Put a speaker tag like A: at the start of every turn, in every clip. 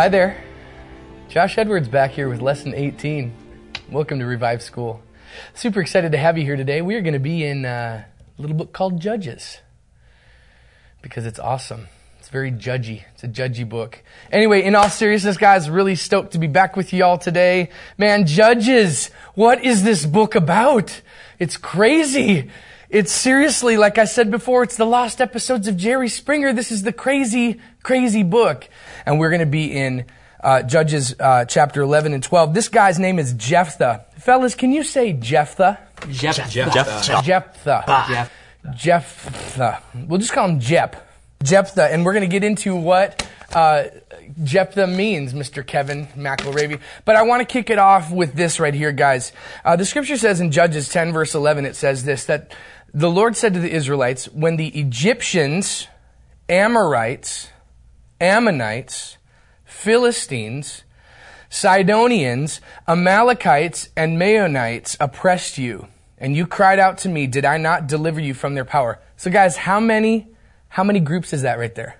A: Hi there. Josh Edwards back here with lesson 18. Welcome to Revive School. Super excited to have you here today. We are going to be in uh, a little book called Judges because it's awesome. It's very judgy. It's a judgy book. Anyway, in all seriousness, guys, really stoked to be back with you all today. Man, Judges, what is this book about? It's crazy. It's seriously, like I said before, it's the lost episodes of Jerry Springer. This is the crazy, crazy book. And we're going to be in uh, Judges uh, chapter 11 and 12. This guy's name is Jephthah. Fellas, can you say Jephthah?
B: Jeff.
C: Jephthah.
B: Jeff.
A: Jephthah. Jephthah. We'll just call him Jep. Jephthah. And we're going to get into what uh, Jephthah means, Mr. Kevin McElravy. But I want to kick it off with this right here, guys. Uh, the scripture says in Judges 10, verse 11, it says this that the Lord said to the Israelites, when the Egyptians, Amorites, Ammonites, Philistines, Sidonians, Amalekites, and Maonites oppressed you, and you cried out to me, did I not deliver you from their power? So guys, how many, how many groups is that right there?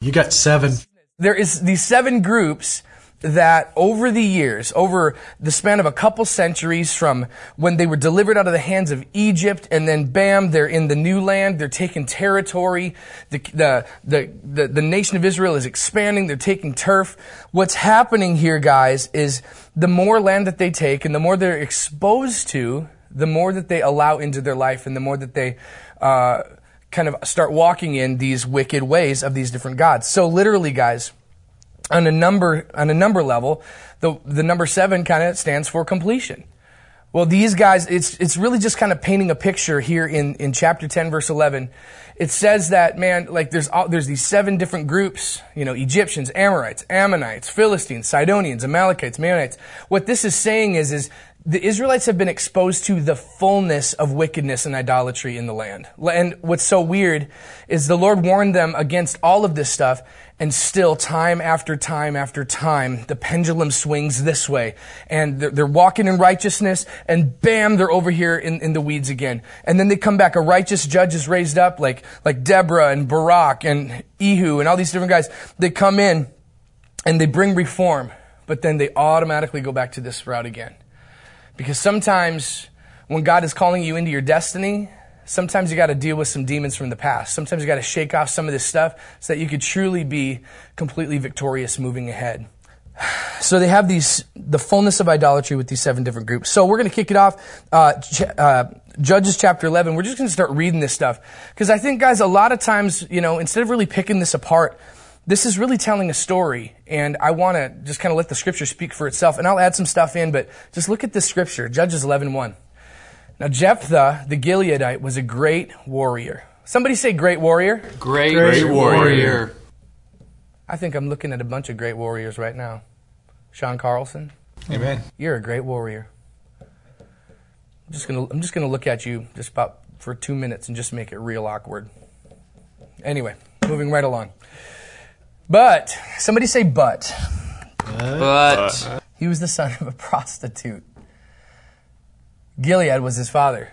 C: You got seven.
A: There is these seven groups that over the years, over the span of a couple centuries from when they were delivered out of the hands of Egypt and then bam, they're in the new land, they're taking territory, the, the, the, the, the nation of Israel is expanding, they're taking turf. What's happening here, guys, is the more land that they take and the more they're exposed to, the more that they allow into their life and the more that they, uh, kind of start walking in these wicked ways of these different gods. So literally, guys, on a number on a number level, the the number seven kind of stands for completion. Well, these guys, it's it's really just kind of painting a picture here in in chapter ten, verse eleven. It says that man, like there's all, there's these seven different groups, you know, Egyptians, Amorites, Ammonites, Philistines, Sidonians, Amalekites, Maonites. What this is saying is is the Israelites have been exposed to the fullness of wickedness and idolatry in the land. And what's so weird is the Lord warned them against all of this stuff, and still, time after time after time, the pendulum swings this way. And they're, they're walking in righteousness, and bam, they're over here in, in the weeds again. And then they come back, a righteous judge is raised up, like, like Deborah and Barak and Ehud and all these different guys. They come in, and they bring reform, but then they automatically go back to this route again. Because sometimes when God is calling you into your destiny, sometimes you got to deal with some demons from the past. Sometimes you got to shake off some of this stuff so that you could truly be completely victorious moving ahead. So they have these, the fullness of idolatry with these seven different groups. So we're going to kick it off. Uh, ch- uh, Judges chapter 11. We're just going to start reading this stuff. Because I think, guys, a lot of times, you know, instead of really picking this apart, this is really telling a story, and I want to just kind of let the scripture speak for itself, and I'll add some stuff in, but just look at this scripture, Judges 11.1. Now, Jephthah, the Gileadite, was a great warrior. Somebody say great warrior.
B: Great,
C: Great
B: warrior.
C: warrior.
A: I think I'm looking at a bunch of great warriors right now. Sean Carlson,
C: Amen.
A: you're a great warrior. I'm just gonna, I'm just gonna look at you just about for two minutes and just make it real awkward. Anyway, moving right along. But, somebody say but.
B: But
A: He was the son of a prostitute. Gilead was his father.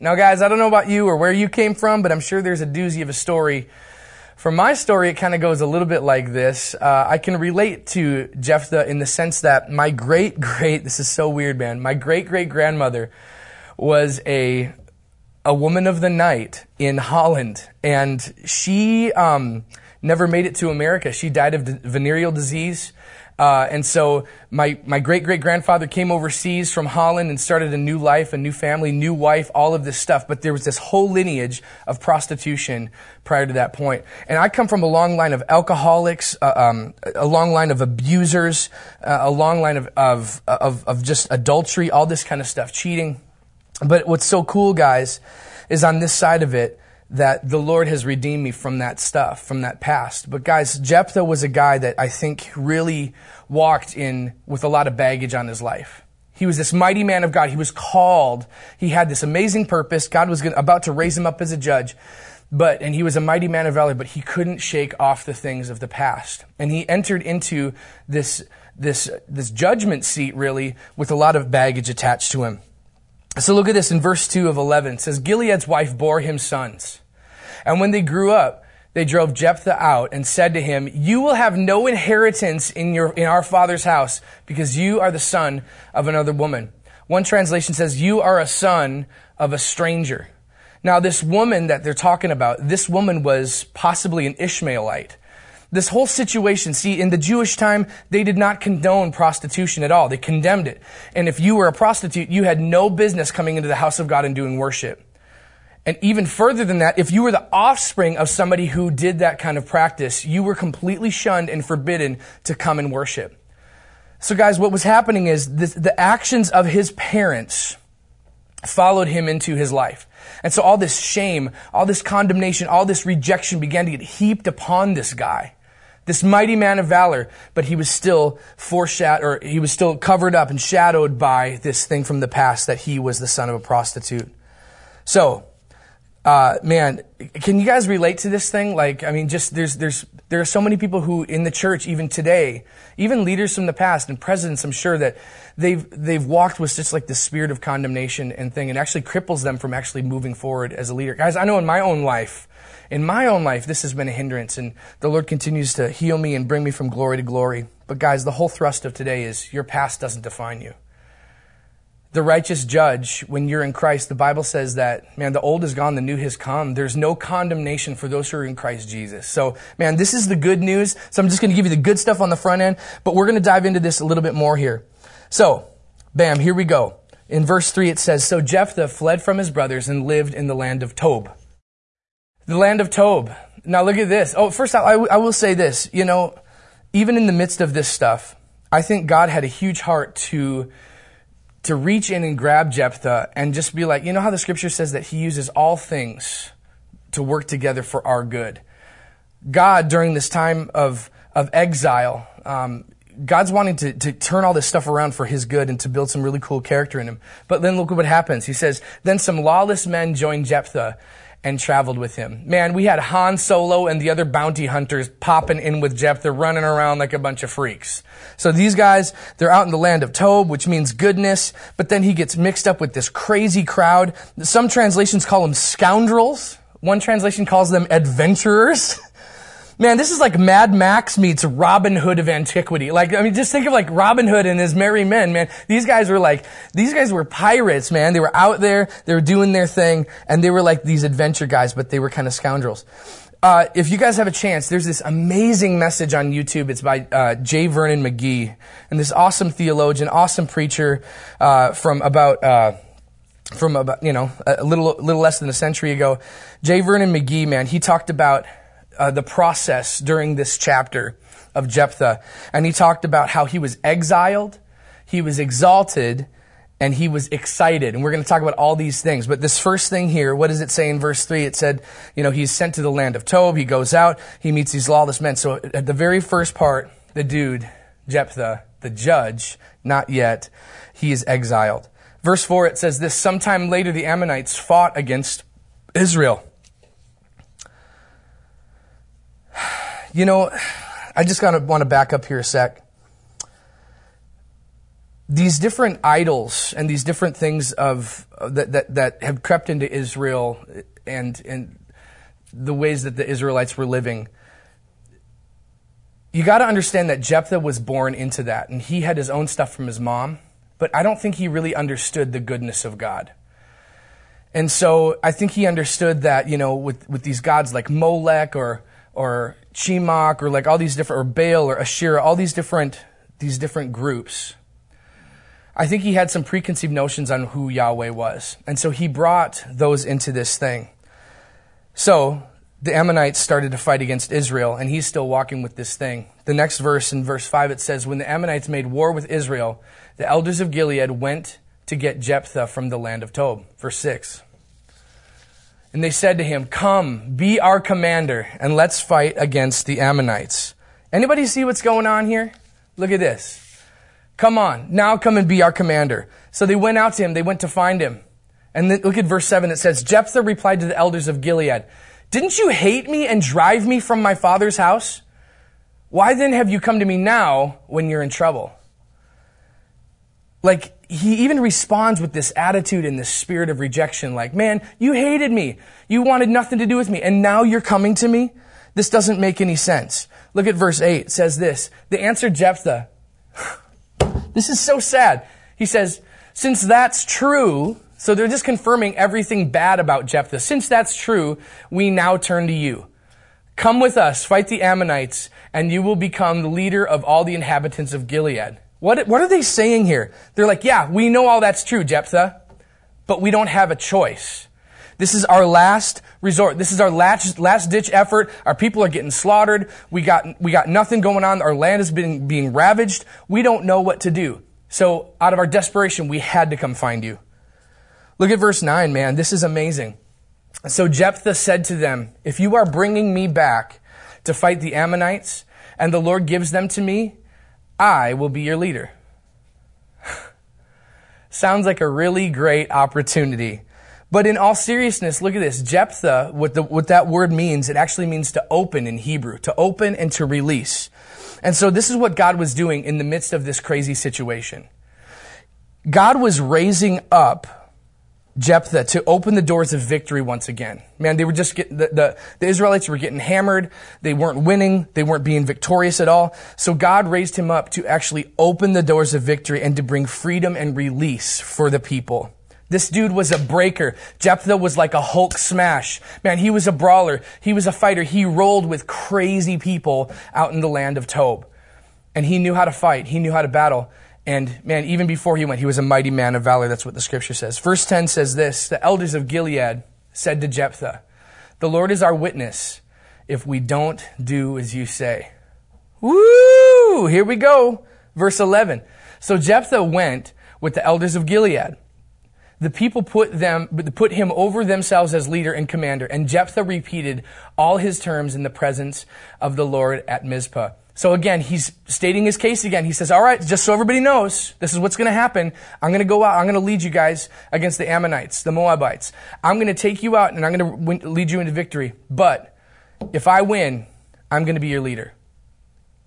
A: Now, guys, I don't know about you or where you came from, but I'm sure there's a doozy of a story. For my story, it kind of goes a little bit like this. Uh, I can relate to Jephthah in the sense that my great great, this is so weird, man, my great great grandmother was a a woman of the night in Holland, and she um, never made it to America. She died of venereal disease. Uh, and so my, my great great grandfather came overseas from Holland and started a new life, a new family, new wife, all of this stuff. But there was this whole lineage of prostitution prior to that point. And I come from a long line of alcoholics, uh, um, a long line of abusers, uh, a long line of, of, of, of just adultery, all this kind of stuff, cheating. But what's so cool, guys, is on this side of it, that the Lord has redeemed me from that stuff, from that past. But guys, Jephthah was a guy that I think really walked in with a lot of baggage on his life. He was this mighty man of God. He was called. He had this amazing purpose. God was about to raise him up as a judge. But, and he was a mighty man of valor, but he couldn't shake off the things of the past. And he entered into this, this, this judgment seat really with a lot of baggage attached to him. So look at this in verse 2 of 11. It says, Gilead's wife bore him sons. And when they grew up, they drove Jephthah out and said to him, You will have no inheritance in, your, in our father's house because you are the son of another woman. One translation says, You are a son of a stranger. Now, this woman that they're talking about, this woman was possibly an Ishmaelite. This whole situation, see, in the Jewish time, they did not condone prostitution at all. They condemned it. And if you were a prostitute, you had no business coming into the house of God and doing worship. And even further than that, if you were the offspring of somebody who did that kind of practice, you were completely shunned and forbidden to come and worship. So guys, what was happening is this, the actions of his parents followed him into his life. And so all this shame, all this condemnation, all this rejection began to get heaped upon this guy. This mighty man of valor, but he was still foreshadowed, or he was still covered up and shadowed by this thing from the past that he was the son of a prostitute. So, uh, man, can you guys relate to this thing? Like, I mean, just there's there's there are so many people who in the church, even today, even leaders from the past and presidents, I'm sure that they've they've walked with just like the spirit of condemnation and thing, and actually cripples them from actually moving forward as a leader. Guys, I know in my own life, in my own life, this has been a hindrance, and the Lord continues to heal me and bring me from glory to glory. But guys, the whole thrust of today is your past doesn't define you the righteous judge when you're in Christ. The Bible says that, man, the old is gone, the new has come. There's no condemnation for those who are in Christ Jesus. So, man, this is the good news. So I'm just going to give you the good stuff on the front end, but we're going to dive into this a little bit more here. So, bam, here we go. In verse 3 it says, So Jephthah fled from his brothers and lived in the land of Tob. The land of Tob. Now look at this. Oh, first I, I will say this. You know, even in the midst of this stuff, I think God had a huge heart to to reach in and grab Jephthah and just be like, you know how the scripture says that he uses all things to work together for our good. God, during this time of, of exile, um, God's wanting to, to turn all this stuff around for his good and to build some really cool character in him. But then look at what happens. He says, then some lawless men joined Jephthah and traveled with him. Man, we had Han Solo and the other bounty hunters popping in with Jeff. They're running around like a bunch of freaks. So these guys, they're out in the land of Tob, which means goodness, but then he gets mixed up with this crazy crowd. Some translations call them scoundrels. One translation calls them adventurers. Man, this is like Mad Max meets Robin Hood of antiquity. Like, I mean, just think of like Robin Hood and his merry men, man. These guys were like, these guys were pirates, man. They were out there, they were doing their thing, and they were like these adventure guys, but they were kind of scoundrels. Uh, if you guys have a chance, there's this amazing message on YouTube. It's by uh, J. Vernon McGee, and this awesome theologian, awesome preacher uh, from about uh, from about you know a little little less than a century ago. J. Vernon McGee, man, he talked about uh, the process during this chapter of Jephthah. And he talked about how he was exiled, he was exalted, and he was excited. And we're going to talk about all these things. But this first thing here, what does it say in verse 3? It said, you know, he's sent to the land of Tob. He goes out. He meets these lawless men. So at the very first part, the dude, Jephthah, the judge, not yet, he is exiled. Verse 4, it says this, sometime later the Ammonites fought against Israel. You know, I just gotta want to back up here a sec. These different idols and these different things of uh, that, that, that have crept into Israel and and the ways that the Israelites were living. You got to understand that Jephthah was born into that, and he had his own stuff from his mom, but I don't think he really understood the goodness of God. And so I think he understood that, you know, with, with these gods like Molech or or Chemosh or like all these different, or Baal or Asherah, all these different, these different groups. I think he had some preconceived notions on who Yahweh was. And so he brought those into this thing. So the Ammonites started to fight against Israel, and he's still walking with this thing. The next verse, in verse 5, it says, When the Ammonites made war with Israel, the elders of Gilead went to get Jephthah from the land of Tob. Verse 6. And they said to him, Come, be our commander, and let's fight against the Ammonites. Anybody see what's going on here? Look at this. Come on, now come and be our commander. So they went out to him, they went to find him. And then, look at verse 7, it says, Jephthah replied to the elders of Gilead, Didn't you hate me and drive me from my father's house? Why then have you come to me now when you're in trouble? Like, he even responds with this attitude and this spirit of rejection like, man, you hated me. You wanted nothing to do with me. And now you're coming to me. This doesn't make any sense. Look at verse 8. It says this. They answered Jephthah. this is so sad. He says, since that's true, so they're just confirming everything bad about Jephthah. Since that's true, we now turn to you. Come with us, fight the Ammonites, and you will become the leader of all the inhabitants of Gilead. What, what are they saying here? They're like, yeah, we know all that's true, Jephthah, but we don't have a choice. This is our last resort. This is our last, last ditch effort. Our people are getting slaughtered. We got, we got nothing going on. Our land is being, being ravaged. We don't know what to do. So out of our desperation, we had to come find you. Look at verse 9, man. This is amazing. So Jephthah said to them, if you are bringing me back to fight the Ammonites and the Lord gives them to me, I will be your leader. Sounds like a really great opportunity. But in all seriousness, look at this. Jephthah, what, the, what that word means, it actually means to open in Hebrew, to open and to release. And so this is what God was doing in the midst of this crazy situation. God was raising up Jephthah to open the doors of victory once again. Man, they were just getting, the, the, the, Israelites were getting hammered. They weren't winning. They weren't being victorious at all. So God raised him up to actually open the doors of victory and to bring freedom and release for the people. This dude was a breaker. Jephthah was like a Hulk smash. Man, he was a brawler. He was a fighter. He rolled with crazy people out in the land of Tob. And he knew how to fight. He knew how to battle. And man, even before he went, he was a mighty man of valor. That's what the scripture says. Verse 10 says this The elders of Gilead said to Jephthah, The Lord is our witness if we don't do as you say. Woo! Here we go. Verse 11. So Jephthah went with the elders of Gilead the people put them, put him over themselves as leader and commander. And Jephthah repeated all his terms in the presence of the Lord at Mizpah. So again, he's stating his case again. He says, all right, just so everybody knows, this is what's going to happen. I'm going to go out. I'm going to lead you guys against the Ammonites, the Moabites. I'm going to take you out and I'm going to lead you into victory. But if I win, I'm going to be your leader.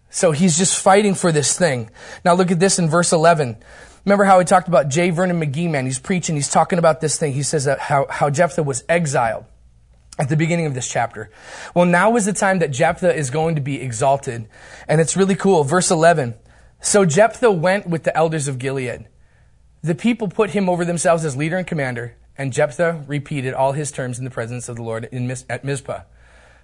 A: So he's just fighting for this thing. Now look at this in verse 11. Remember how we talked about J. Vernon McGee, man? He's preaching, he's talking about this thing. He says that how, how Jephthah was exiled at the beginning of this chapter. Well, now is the time that Jephthah is going to be exalted. And it's really cool. Verse 11. So Jephthah went with the elders of Gilead. The people put him over themselves as leader and commander, and Jephthah repeated all his terms in the presence of the Lord at Mizpah.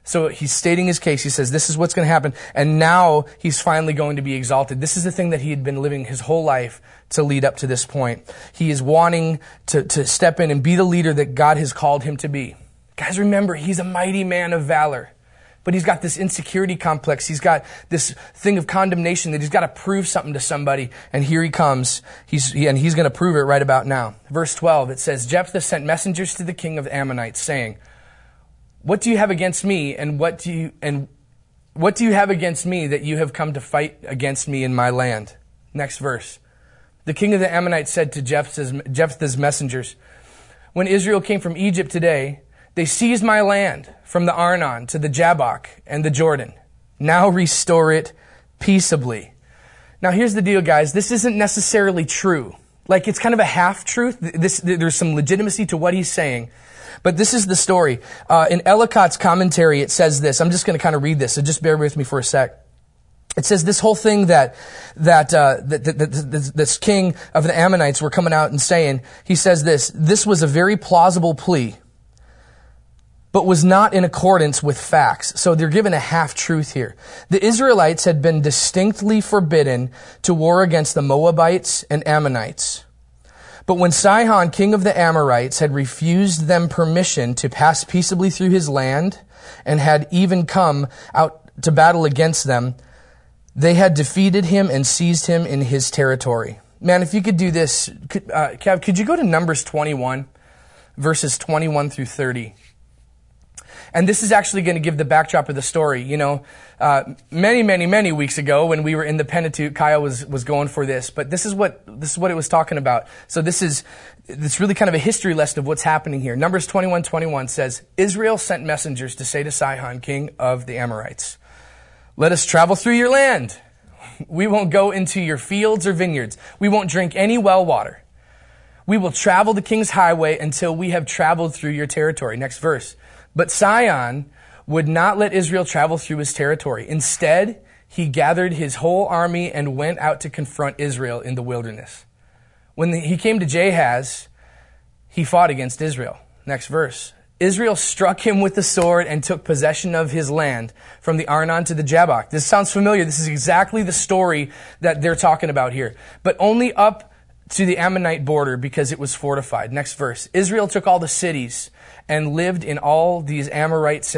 A: So he's stating his case. He says, this is what's going to happen. And now he's finally going to be exalted. This is the thing that he had been living his whole life to lead up to this point. He is wanting to, to step in and be the leader that God has called him to be. Guys, remember, he's a mighty man of valor. But he's got this insecurity complex. He's got this thing of condemnation that he's got to prove something to somebody. And here he comes. He's, and he's going to prove it right about now. Verse 12, it says, Jephthah sent messengers to the king of the Ammonites saying, what do you have against me and what do you and what do you have against me that you have come to fight against me in my land? Next verse. The king of the Ammonites said to Jephthah's, Jephthah's messengers, When Israel came from Egypt today, they seized my land from the Arnon to the Jabbok and the Jordan. Now restore it peaceably. Now here's the deal, guys. This isn't necessarily true. Like it's kind of a half truth. This, there's some legitimacy to what he's saying. But this is the story. Uh, in Ellicott's commentary, it says this. I'm just going to kind of read this, so just bear with me for a sec. It says this whole thing that that, uh, that, that, that this king of the Ammonites were coming out and saying. He says this. This was a very plausible plea, but was not in accordance with facts. So they're given a half truth here. The Israelites had been distinctly forbidden to war against the Moabites and Ammonites. But when Sihon, king of the Amorites, had refused them permission to pass peaceably through his land and had even come out to battle against them, they had defeated him and seized him in his territory. Man, if you could do this, could, uh, could you go to Numbers 21, verses 21 through 30? And this is actually going to give the backdrop of the story. You know, uh, many, many, many weeks ago when we were in the Pentateuch, Kyle was, was going for this, but this is what, this is what it was talking about. So this is, it's really kind of a history lesson of what's happening here. Numbers 21, 21 says, Israel sent messengers to say to Sihon, king of the Amorites, let us travel through your land. We won't go into your fields or vineyards. We won't drink any well water. We will travel the king's highway until we have traveled through your territory. Next verse. But Sihon would not let Israel travel through his territory. Instead, he gathered his whole army and went out to confront Israel in the wilderness. When the, he came to Jahaz, he fought against Israel. Next verse. Israel struck him with the sword and took possession of his land from the Arnon to the Jabbok. This sounds familiar. This is exactly the story that they're talking about here. But only up to the Ammonite border because it was fortified. Next verse. Israel took all the cities and lived in all these Amorite,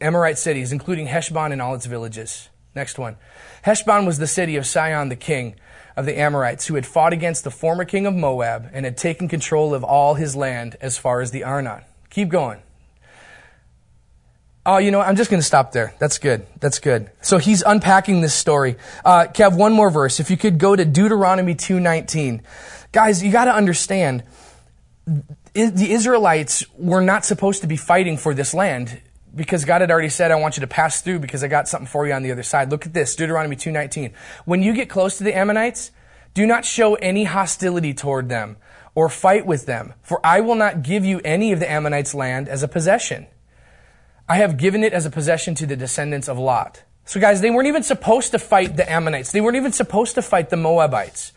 A: Amorite cities, including Heshbon and all its villages. Next one. Heshbon was the city of Sihon the king of the Amorites, who had fought against the former king of Moab and had taken control of all his land as far as the Arnon. Keep going. Oh, you know, I'm just going to stop there. That's good. That's good. So he's unpacking this story. Uh, Kev, one more verse. If you could go to Deuteronomy 2:19, guys, you got to understand, the Israelites were not supposed to be fighting for this land because God had already said, "I want you to pass through because I got something for you on the other side." Look at this, Deuteronomy 2:19. When you get close to the Ammonites, do not show any hostility toward them or fight with them, for I will not give you any of the Ammonites' land as a possession. I have given it as a possession to the descendants of Lot. So guys, they weren't even supposed to fight the Ammonites. They weren't even supposed to fight the Moabites.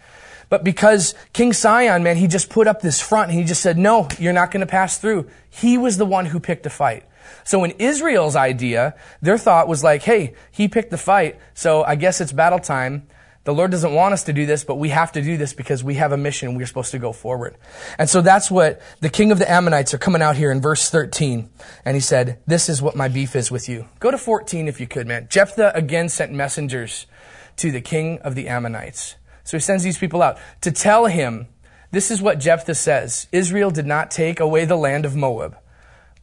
A: But because King Sihon, man, he just put up this front and he just said, no, you're not going to pass through. He was the one who picked a fight. So in Israel's idea, their thought was like, hey, he picked the fight, so I guess it's battle time. The Lord doesn't want us to do this, but we have to do this because we have a mission. We're supposed to go forward. And so that's what the king of the Ammonites are coming out here in verse 13. And he said, this is what my beef is with you. Go to 14 if you could, man. Jephthah again sent messengers to the king of the Ammonites. So he sends these people out to tell him, this is what Jephthah says. Israel did not take away the land of Moab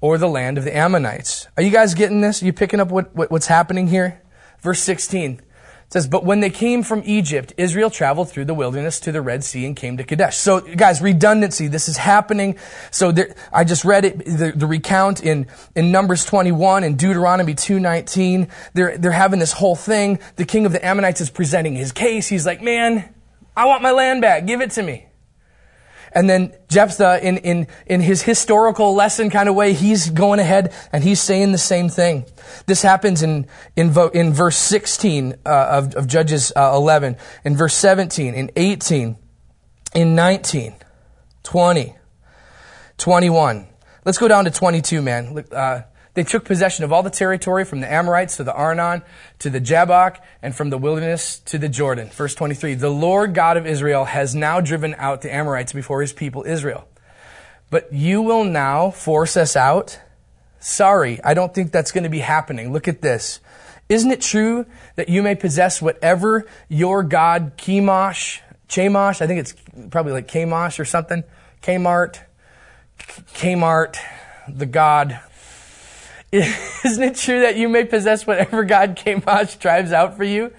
A: or the land of the Ammonites. Are you guys getting this? Are you picking up what, what what's happening here? Verse 16. It says, But when they came from Egypt, Israel traveled through the wilderness to the Red Sea and came to Kadesh. So, guys, redundancy. This is happening. So there, I just read it, the, the, recount in, in Numbers 21 and Deuteronomy 2.19. They're, they're having this whole thing. The king of the Ammonites is presenting his case. He's like, man, I want my land back. Give it to me. And then Jephthah, in, in, in his historical lesson kind of way, he's going ahead and he's saying the same thing. This happens in, in, in verse 16 uh, of, of Judges uh, 11, in verse 17, in 18, in 19, 20, 21. Let's go down to 22, man. Uh, they took possession of all the territory from the Amorites to the Arnon to the Jabbok and from the wilderness to the Jordan. Verse 23. The Lord God of Israel has now driven out the Amorites before his people Israel. But you will now force us out? Sorry, I don't think that's going to be happening. Look at this. Isn't it true that you may possess whatever your God Chemosh, Chemosh, I think it's probably like Chemosh or something, Kmart, Kmart, the God isn't it true that you may possess whatever God Chemosh drives out for you?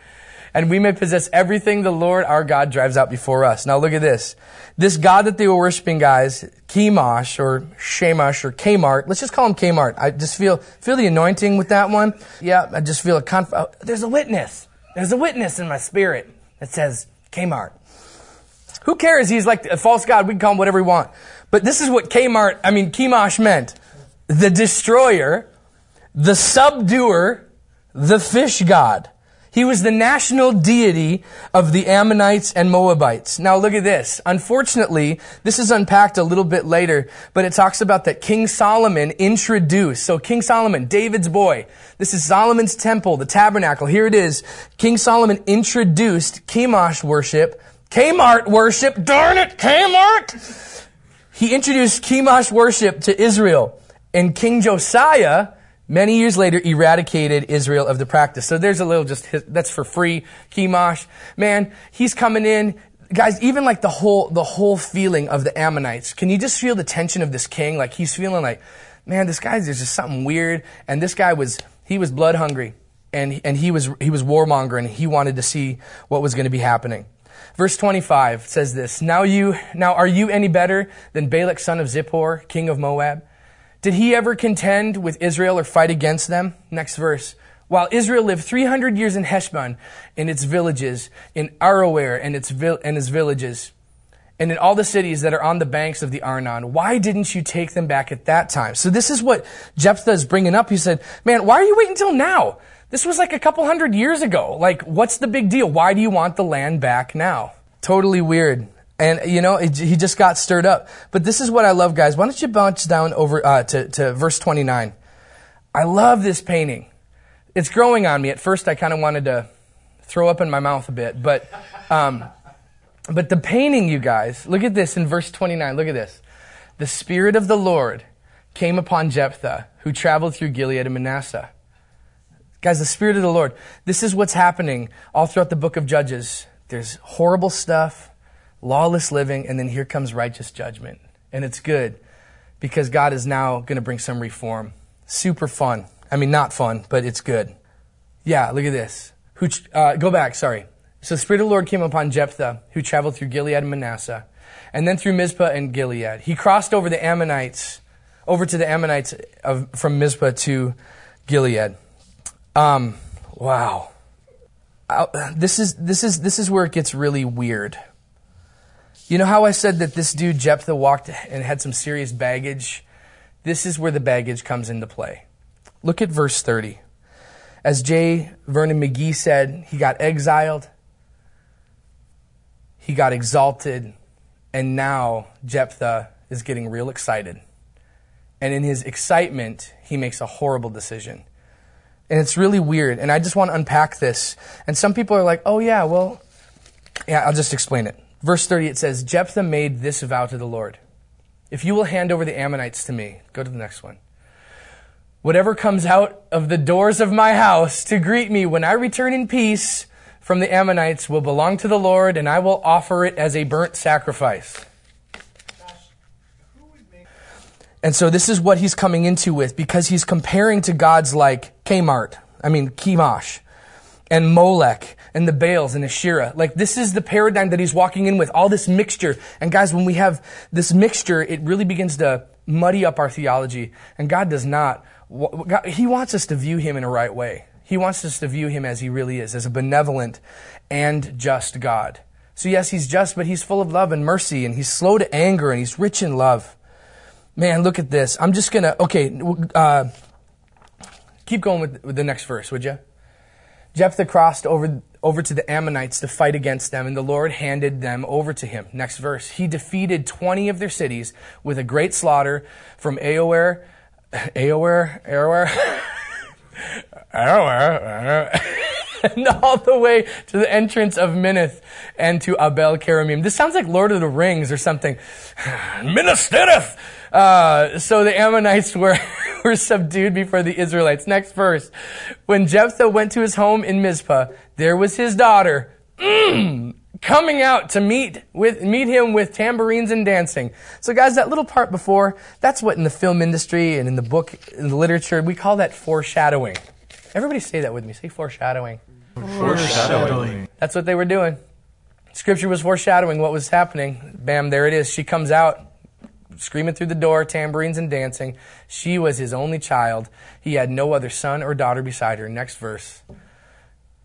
A: And we may possess everything the Lord our God drives out before us. Now look at this. This God that they were worshiping, guys, Chemosh or Shamash or Kmart. Let's just call him Kmart. I just feel, feel the anointing with that one. Yeah, I just feel a conf- oh, there's a witness. There's a witness in my spirit that says Kmart. Who cares? He's like a false God. We can call him whatever we want. But this is what Kmart, I mean, Chemosh meant. The destroyer the subduer, the fish god. He was the national deity of the Ammonites and Moabites. Now look at this. Unfortunately, this is unpacked a little bit later, but it talks about that King Solomon introduced. So King Solomon, David's boy. This is Solomon's temple, the tabernacle. Here it is. King Solomon introduced Chemosh worship, Kmart worship. Darn it, Kmart! He introduced Chemosh worship to Israel. And King Josiah, many years later eradicated Israel of the practice. So there's a little just, that's for free. Chemosh. Man, he's coming in. Guys, even like the whole, the whole feeling of the Ammonites. Can you just feel the tension of this king? Like he's feeling like, man, this guy's, there's just something weird. And this guy was, he was blood hungry. And, and he was, he was warmonger and he wanted to see what was going to be happening. Verse 25 says this, Now you, now are you any better than Balak son of Zippor, king of Moab? Did he ever contend with Israel or fight against them? Next verse. While Israel lived 300 years in Heshbon, in its villages, in Aroer and its, and its villages, and in all the cities that are on the banks of the Arnon. Why didn't you take them back at that time? So this is what Jephthah is bringing up. He said, man, why are you waiting until now? This was like a couple hundred years ago. Like, what's the big deal? Why do you want the land back now? Totally weird. And, you know, he just got stirred up. But this is what I love, guys. Why don't you bounce down over uh, to, to verse 29? I love this painting. It's growing on me. At first, I kind of wanted to throw up in my mouth a bit. But, um, but the painting, you guys, look at this in verse 29. Look at this. The Spirit of the Lord came upon Jephthah, who traveled through Gilead and Manasseh. Guys, the Spirit of the Lord. This is what's happening all throughout the book of Judges. There's horrible stuff, lawless living, and then here comes righteous judgment. And it's good because God is now going to bring some reform. Super fun. I mean, not fun, but it's good. Yeah, look at this. Who, uh, go back, sorry. So the Spirit of the Lord came upon Jephthah, who traveled through Gilead and Manasseh, and then through Mizpah and Gilead. He crossed over the Ammonites, over to the Ammonites of, from Mizpah to Gilead. Um, wow. Uh, this is, this is, this is where it gets really weird. You know how I said that this dude Jephthah walked and had some serious baggage? This is where the baggage comes into play. Look at verse 30. As J. Vernon McGee said, he got exiled, he got exalted, and now Jephthah is getting real excited. And in his excitement, he makes a horrible decision. And it's really weird. And I just want to unpack this. And some people are like, oh, yeah, well, yeah, I'll just explain it. Verse 30, it says, Jephthah made this vow to the Lord. If you will hand over the Ammonites to me, go to the next one. Whatever comes out of the doors of my house to greet me when I return in peace from the Ammonites will belong to the Lord, and I will offer it as a burnt sacrifice. And so this is what he's coming into with because he's comparing to gods like Kmart, I mean Chemosh, and Molech, and the Baals and Asherah. Like this is the paradigm that he's walking in with, all this mixture. And guys, when we have this mixture, it really begins to muddy up our theology. And God does not. God, he wants us to view him in a right way. He wants us to view him as he really is, as a benevolent and just God. So yes, he's just, but he's full of love and mercy, and he's slow to anger, and he's rich in love. Man, look at this. I'm just gonna, okay, uh, keep going with, with the next verse, would you? Jephthah crossed over over to the Ammonites to fight against them, and the Lord handed them over to him. Next verse. He defeated 20 of their cities with a great slaughter from Aoer, Aoer, Aoer, Aoer, and all the way to the entrance of Minnith and to Abel Keramim. This sounds like Lord of the Rings or something. Minnith uh, so the Ammonites were, were subdued before the Israelites. Next verse. When Jephthah went to his home in Mizpah, there was his daughter, mm, coming out to meet with, meet him with tambourines and dancing. So guys, that little part before, that's what in the film industry and in the book, in the literature, we call that foreshadowing. Everybody say that with me. Say foreshadowing.
C: Foreshadowing.
A: That's what they were doing. Scripture was foreshadowing what was happening. Bam, there it is. She comes out screaming through the door, tambourines and dancing. She was his only child. He had no other son or daughter beside her. Next verse.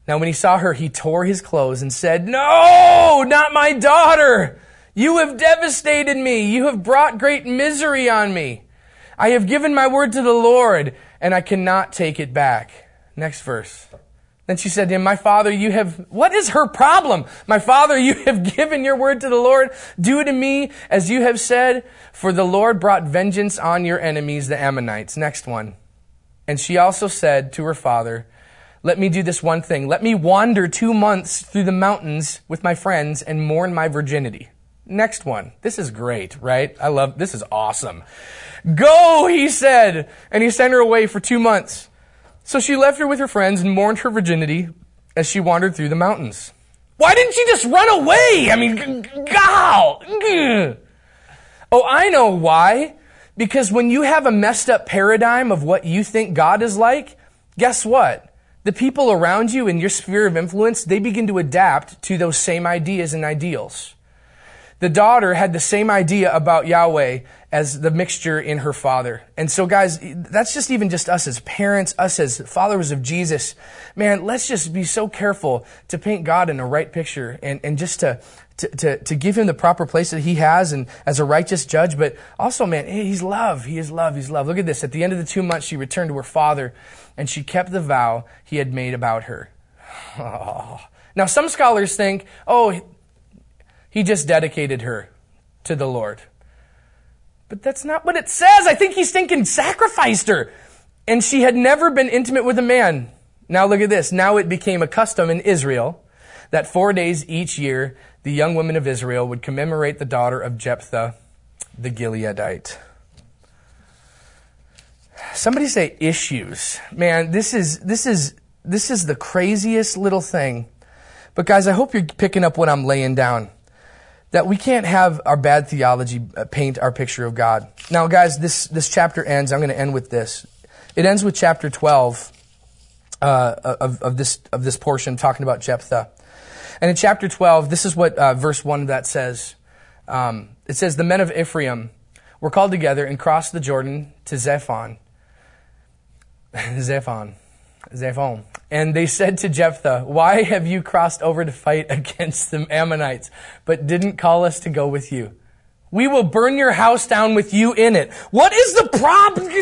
A: Now, when he saw her, he tore his clothes and said, No, not my daughter. You have devastated me. You have brought great misery on me. I have given my word to the Lord, and I cannot take it back. Next verse. Then she said to him, My father, you have, what is her problem? My father, you have given your word to the Lord. Do to me as you have said, for the Lord brought vengeance on your enemies, the Ammonites. Next one. And she also said to her father, Let me do this one thing. Let me wander two months through the mountains with my friends and mourn my virginity. Next one. This is great, right? I love, this is awesome. Go, he said, and he sent her away for two months. So she left her with her friends and mourned her virginity as she wandered through the mountains. Why didn't she just run away? I mean, God. Oh, I know why. Because when you have a messed up paradigm of what you think God is like, guess what? The people around you in your sphere of influence, they begin to adapt to those same ideas and ideals. The daughter had the same idea about Yahweh as the mixture in her father. And so guys, that's just even just us as parents, us as followers of Jesus. Man, let's just be so careful to paint God in the right picture and, and just to, to, to, to give him the proper place that he has and as a righteous judge. But also, man, he's love. He is love. He's love. Look at this. At the end of the two months, she returned to her father and she kept the vow he had made about her. Oh. Now, some scholars think, oh, he just dedicated her to the Lord. But that's not what it says. I think he's thinking sacrificed her. And she had never been intimate with a man. Now look at this. Now it became a custom in Israel that four days each year the young women of Israel would commemorate the daughter of Jephthah, the Gileadite. Somebody say issues. Man, this is, this is, this is the craziest little thing. But guys, I hope you're picking up what I'm laying down. That we can't have our bad theology uh, paint our picture of God. Now, guys, this, this chapter ends. I'm going to end with this. It ends with chapter 12 uh, of, of, this, of this portion talking about Jephthah. And in chapter 12, this is what uh, verse 1 of that says. Um, it says, The men of Ephraim were called together and crossed the Jordan to Zephon. Zephon. Zephon. And they said to Jephthah, Why have you crossed over to fight against the Ammonites, but didn't call us to go with you? We will burn your house down with you in it. What is the problem?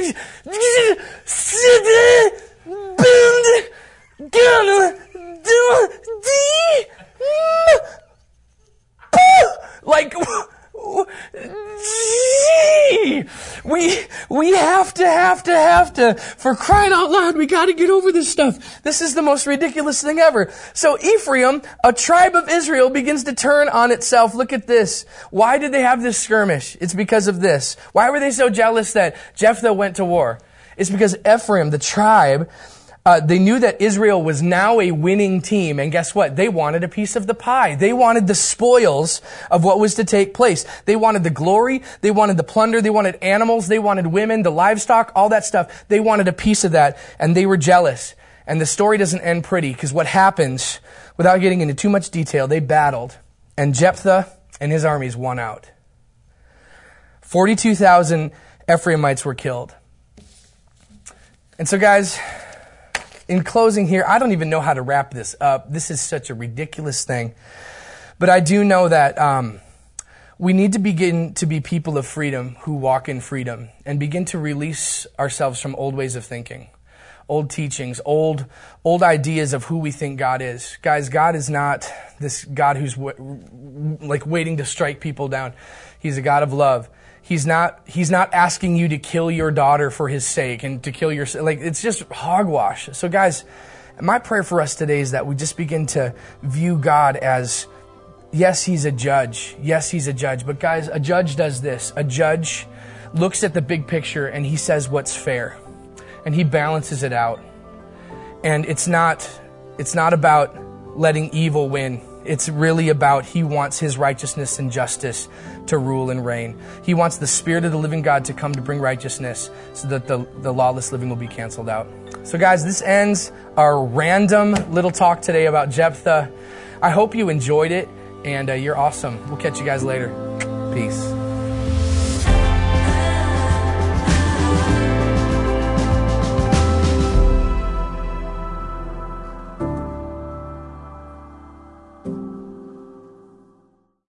A: Like, we, we have to, have to, have to, for crying out loud, we gotta get over this stuff. This is the most ridiculous thing ever. So Ephraim, a tribe of Israel, begins to turn on itself. Look at this. Why did they have this skirmish? It's because of this. Why were they so jealous that Jephthah went to war? It's because Ephraim, the tribe, uh, they knew that Israel was now a winning team, and guess what? They wanted a piece of the pie. They wanted the spoils of what was to take place. They wanted the glory. They wanted the plunder. They wanted animals. They wanted women, the livestock, all that stuff. They wanted a piece of that, and they were jealous. And the story doesn't end pretty, because what happens, without getting into too much detail, they battled, and Jephthah and his armies won out. 42,000 Ephraimites were killed. And so, guys, in closing here, I don't even know how to wrap this up. This is such a ridiculous thing. But I do know that um, we need to begin to be people of freedom who walk in freedom and begin to release ourselves from old ways of thinking, old teachings, old, old ideas of who we think God is. Guys, God is not this God who's w- like waiting to strike people down. He's a God of love. He's not, he's not asking you to kill your daughter for his sake and to kill your, like, it's just hogwash. So guys, my prayer for us today is that we just begin to view God as, yes, he's a judge. Yes, he's a judge. But guys, a judge does this. A judge looks at the big picture and he says what's fair. And he balances it out. And it's not, it's not about letting evil win. It's really about He wants His righteousness and justice to rule and reign. He wants the Spirit of the living God to come to bring righteousness so that the, the lawless living will be canceled out. So, guys, this ends our random little talk today about Jephthah. I hope you enjoyed it, and uh, you're awesome. We'll catch you guys later. Peace.